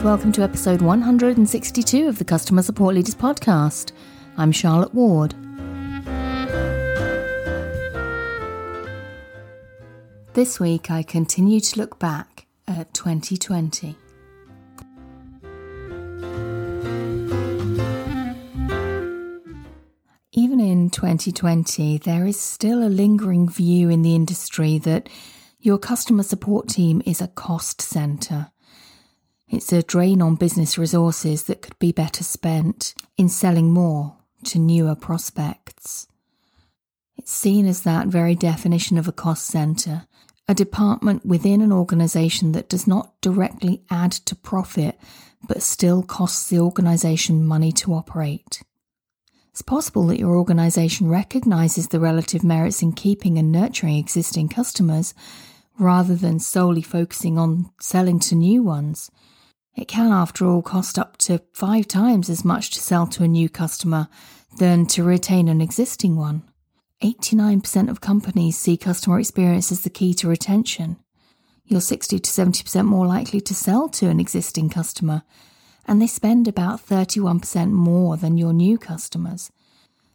and welcome to episode 162 of the Customer Support Leaders Podcast. I'm Charlotte Ward. This week, I continue to look back at 2020. Even in 2020, there is still a lingering view in the industry that your customer support team is a cost centre it's a drain on business resources that could be better spent in selling more to newer prospects. It's seen as that very definition of a cost centre, a department within an organisation that does not directly add to profit but still costs the organisation money to operate. It's possible that your organisation recognises the relative merits in keeping and nurturing existing customers rather than solely focusing on selling to new ones it can, after all, cost up to five times as much to sell to a new customer than to retain an existing one. 89% of companies see customer experience as the key to retention. You're 60 to 70% more likely to sell to an existing customer, and they spend about 31% more than your new customers.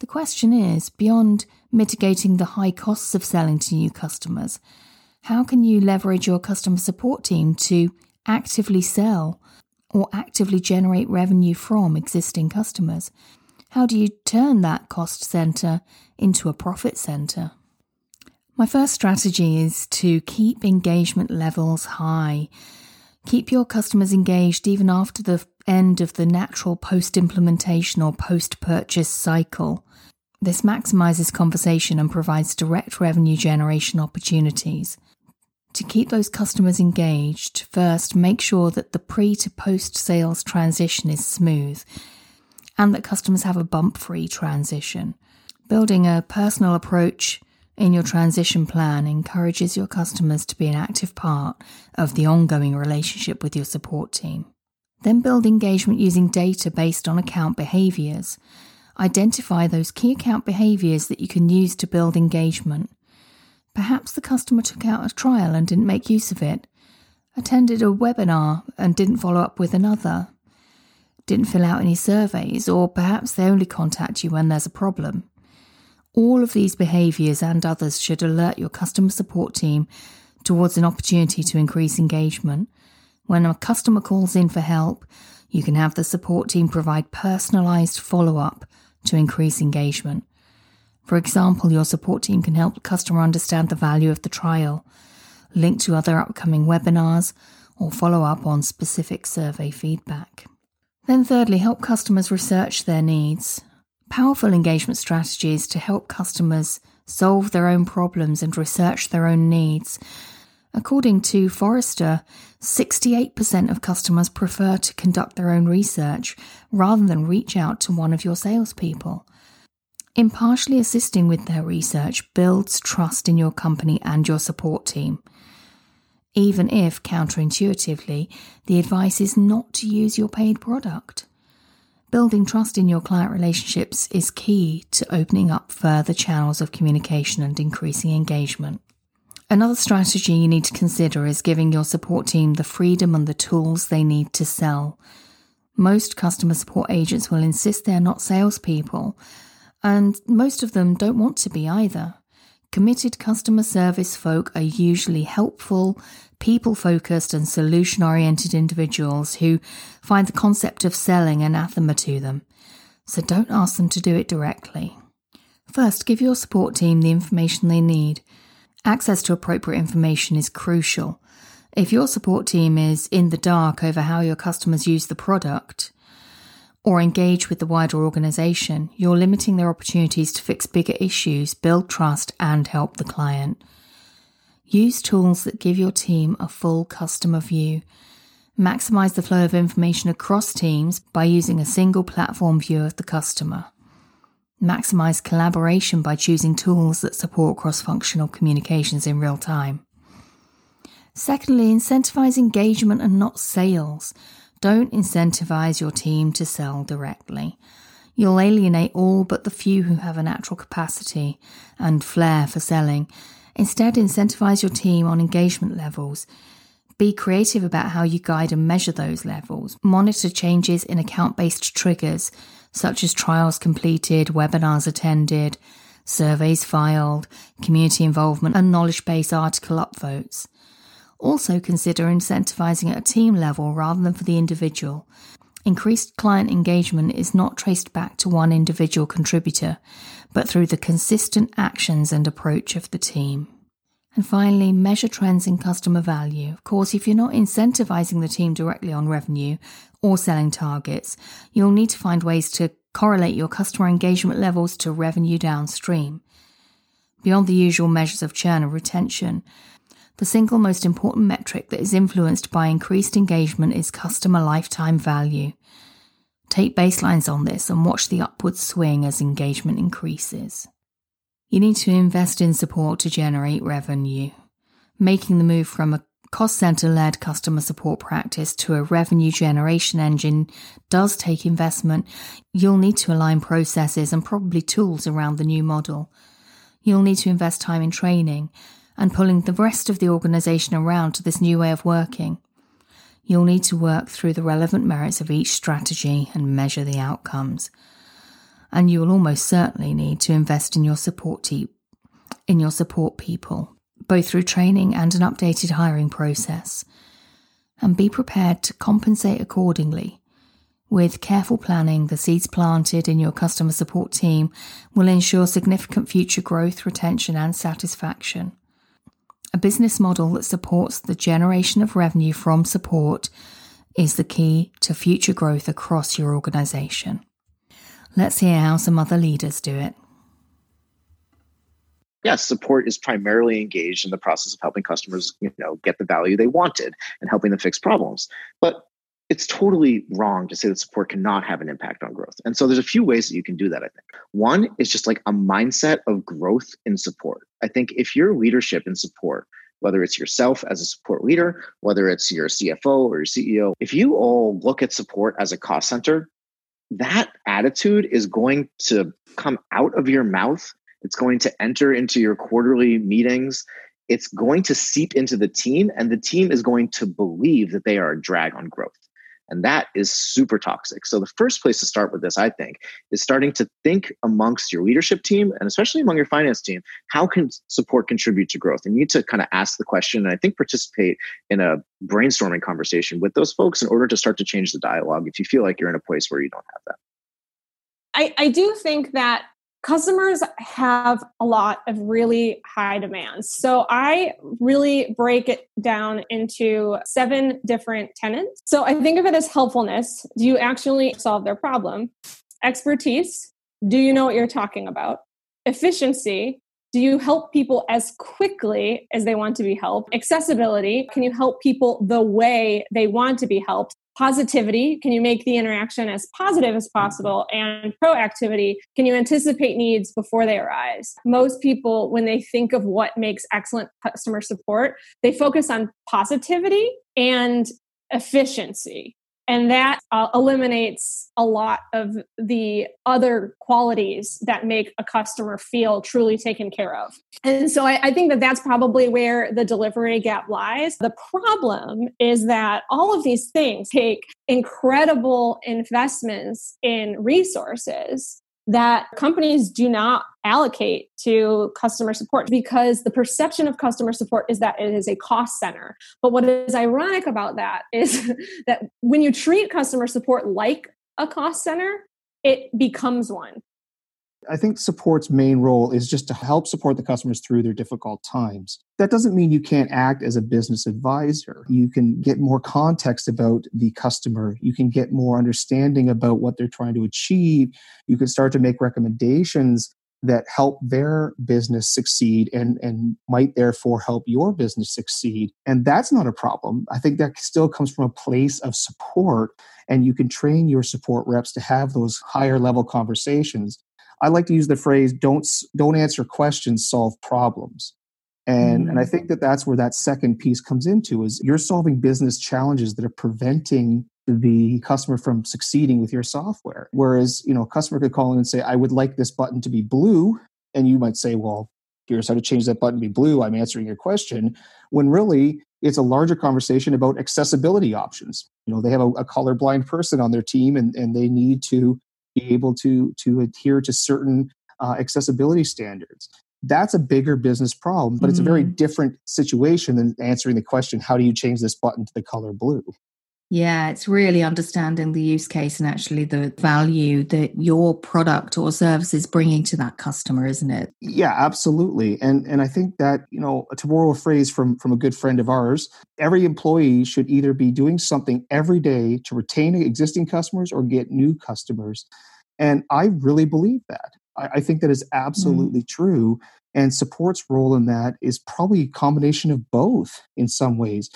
The question is beyond mitigating the high costs of selling to new customers, how can you leverage your customer support team to actively sell or actively generate revenue from existing customers? How do you turn that cost center into a profit center? My first strategy is to keep engagement levels high. Keep your customers engaged even after the end of the natural post implementation or post purchase cycle. This maximizes conversation and provides direct revenue generation opportunities. To keep those customers engaged, first make sure that the pre to post sales transition is smooth and that customers have a bump free transition. Building a personal approach in your transition plan encourages your customers to be an active part of the ongoing relationship with your support team. Then build engagement using data based on account behaviors. Identify those key account behaviors that you can use to build engagement Perhaps the customer took out a trial and didn't make use of it, attended a webinar and didn't follow up with another, didn't fill out any surveys, or perhaps they only contact you when there's a problem. All of these behaviours and others should alert your customer support team towards an opportunity to increase engagement. When a customer calls in for help, you can have the support team provide personalised follow up to increase engagement. For example, your support team can help the customer understand the value of the trial, link to other upcoming webinars, or follow up on specific survey feedback. Then, thirdly, help customers research their needs. Powerful engagement strategies to help customers solve their own problems and research their own needs. According to Forrester, 68% of customers prefer to conduct their own research rather than reach out to one of your salespeople. Impartially assisting with their research builds trust in your company and your support team. Even if, counterintuitively, the advice is not to use your paid product. Building trust in your client relationships is key to opening up further channels of communication and increasing engagement. Another strategy you need to consider is giving your support team the freedom and the tools they need to sell. Most customer support agents will insist they're not salespeople, and most of them don't want to be either. Committed customer service folk are usually helpful, people focused, and solution oriented individuals who find the concept of selling anathema to them. So don't ask them to do it directly. First, give your support team the information they need. Access to appropriate information is crucial. If your support team is in the dark over how your customers use the product, or engage with the wider organisation, you're limiting their opportunities to fix bigger issues, build trust, and help the client. Use tools that give your team a full customer view. Maximize the flow of information across teams by using a single platform view of the customer. Maximize collaboration by choosing tools that support cross functional communications in real time. Secondly, incentivize engagement and not sales. Don't incentivize your team to sell directly. You'll alienate all but the few who have a natural capacity and flair for selling. Instead, incentivize your team on engagement levels. Be creative about how you guide and measure those levels. Monitor changes in account based triggers, such as trials completed, webinars attended, surveys filed, community involvement, and knowledge based article upvotes. Also, consider incentivizing at a team level rather than for the individual. Increased client engagement is not traced back to one individual contributor, but through the consistent actions and approach of the team. And finally, measure trends in customer value. Of course, if you're not incentivizing the team directly on revenue or selling targets, you'll need to find ways to correlate your customer engagement levels to revenue downstream. Beyond the usual measures of churn and retention, the single most important metric that is influenced by increased engagement is customer lifetime value. Take baselines on this and watch the upward swing as engagement increases. You need to invest in support to generate revenue. Making the move from a cost center led customer support practice to a revenue generation engine does take investment. You'll need to align processes and probably tools around the new model. You'll need to invest time in training and pulling the rest of the organization around to this new way of working. You'll need to work through the relevant merits of each strategy and measure the outcomes. And you will almost certainly need to invest in your support team, in your support people, both through training and an updated hiring process. And be prepared to compensate accordingly. With careful planning, the seeds planted in your customer support team will ensure significant future growth, retention, and satisfaction. A business model that supports the generation of revenue from support is the key to future growth across your organization. Let's hear how some other leaders do it. Yes, support is primarily engaged in the process of helping customers, you know, get the value they wanted and helping them fix problems. But it's totally wrong to say that support cannot have an impact on growth. And so there's a few ways that you can do that, I think. One is just like a mindset of growth in support. I think if your leadership and support, whether it's yourself as a support leader, whether it's your CFO or your CEO, if you all look at support as a cost center, that attitude is going to come out of your mouth. It's going to enter into your quarterly meetings it's going to seep into the team and the team is going to believe that they are a drag on growth and that is super toxic. So, the first place to start with this, I think, is starting to think amongst your leadership team and especially among your finance team how can support contribute to growth? And you need to kind of ask the question and I think participate in a brainstorming conversation with those folks in order to start to change the dialogue if you feel like you're in a place where you don't have that. I, I do think that customers have a lot of really high demands. So I really break it down into seven different tenants. So I think of it as helpfulness. Do you actually solve their problem? Expertise. Do you know what you're talking about? Efficiency. Do you help people as quickly as they want to be helped? Accessibility. Can you help people the way they want to be helped? Positivity. Can you make the interaction as positive as possible? And proactivity. Can you anticipate needs before they arise? Most people when they think of what makes excellent customer support they focus on positivity and efficiency and that uh, eliminates a lot of the other qualities that make a customer feel truly taken care of. And so I, I, think that that's probably where the delivery gap lies. The problem is that all of these things take incredible investments in resources that companies do not allocate to customer support because the perception of customer support is that it is a cost center. But what is ironic about that is that when you treat customer support like a cost center, it becomes one. I think support's main role is just to help support the customers through their difficult times. That doesn't mean you can't act as a business advisor. You can get more context about the customer. You can get more understanding about what they're trying to achieve. You can start to make recommendations that help their business succeed and, and might therefore help your business succeed. And that's not a problem. I think that still comes from a place of support. And you can train your support reps to have those higher level conversations I like to use the phrase "don't don't answer questions, solve problems." And, mm-hmm. and I mm. think that that's where that second piece comes into is you're solving business challenges that are preventing the customer from succeeding with your software. Whereas, you know, a customer could call in and say, I would like this button to be blue. And you might say, well, here's how to change that button to be blue. I'm answering your question. When really it's a larger conversation about accessibility options. You know, they have a, a colorblind person on their team and, and they need to be able to, to adhere to certain uh, accessibility standards. That's a bigger business problem, but mm-hmm. it's a very mm-hmm. different situation than answering the question, how do you change this button to the color blue? Yeah, it's really understanding the use case and actually the value that your product or service is bringing to that customer, isn't it? Yeah, absolutely. And and I think that, you know, to borrow a phrase from from a good friend of ours, every employee should either be doing something every day to retain existing customers or get new customers. And I really believe that. I, I think that is mm. absolutely mm. true. And support's role in that is probably a combination of both in some ways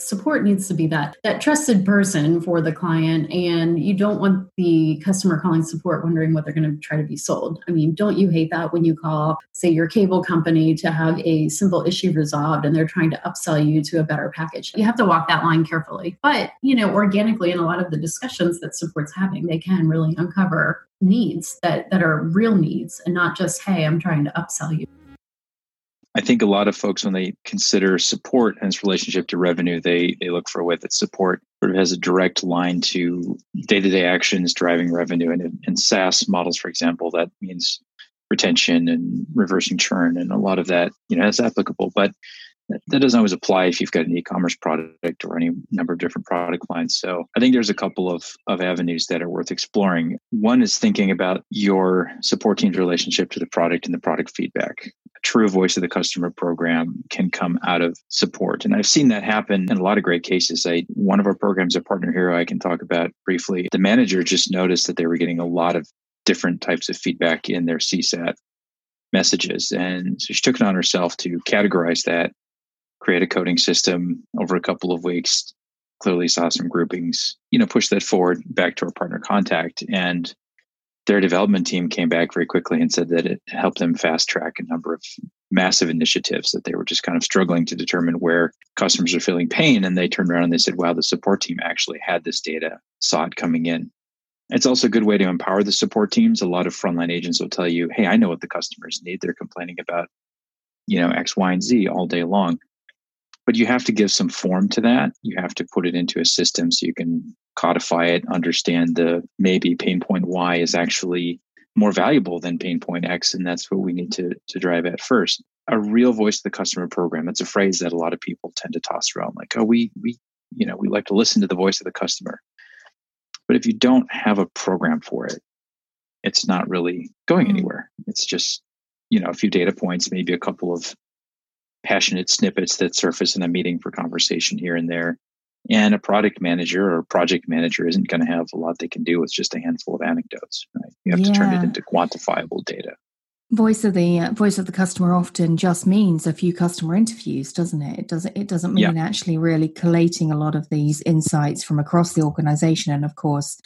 support needs to be that that trusted person for the client. And you don't want the customer calling support wondering what they're going to try to be sold. I mean don't you hate that when you call say your cable company to have a simple issue resolved and they're trying to upsell you to a better package? You have to walk that line carefully. But you know organically in a lot of the discussions that support's having they can really uncover needs that that are real needs and not just hey i'm trying to upsell you I think a lot of folks, when they consider support and its relationship to revenue, they they look for a way that support sort of has a direct line to day to day actions driving revenue. And in, SaaS models, for example, that means retention and reversing churn, and a lot of that you know is applicable. But that doesn't always apply if you've got an e-commerce product or any number of different product lines so i think there's a couple of, of avenues that are worth exploring one is thinking about your support team's relationship to the product and the product feedback true voice of the customer program can come out of support. And i've seen that happen in a lot of great cases. I, one of our programs at PartnerHero i can talk about briefly. The manager just noticed that they were getting a lot of different types of feedback in their csat messages. And so she took it on herself to categorize that create a coding system over a couple of weeks clearly saw some groupings you know push that forward back to our partner contact. And their development team came back very quickly and said that it helped them fast track a number of massive initiatives that they were just kind of struggling to determine where customers are feeling pain. And they turned around and they said wow the support team actually had this data saw it coming in. It's also a good way to empower the support teams. A lot of frontline agents will tell you hey i know what the customers need. They're complaining about you know x y and z all day long. But you have to give some form to that. You have to put it into a system so you can codify it, understand the maybe pain point Y is actually more valuable than pain point X. And that's what we need to, to drive at first. A real voice of the customer program. That's a phrase that a lot of people tend to toss around like, oh, we, we, you know, we like to listen to the voice of the customer. But if you don't have a program for it, it's not really going mm-hmm. anywhere. It's just, you know, a few data points, maybe a couple of passionate snippets that surface in a meeting for conversation here and there. And a product manager or project manager isn't going to have a lot they can do with just a handful of anecdotes. Right? You have yeah. to turn it into quantifiable data. Voice of the uh, voice of the customer often just means a few customer interviews, doesn't it? It doesn't. It doesn't mean yeah. actually really collating a lot of these insights from across the organization. And of course,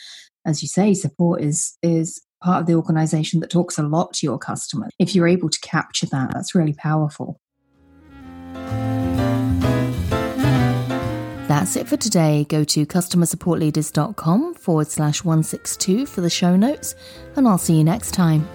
as you say, support is is part of the organization that talks a lot to your customer. If you're able to capture that, that's really powerful. That's it for today. Go to customersupportleaders.com forward slash 162 for the show notes, and I'll see you next time.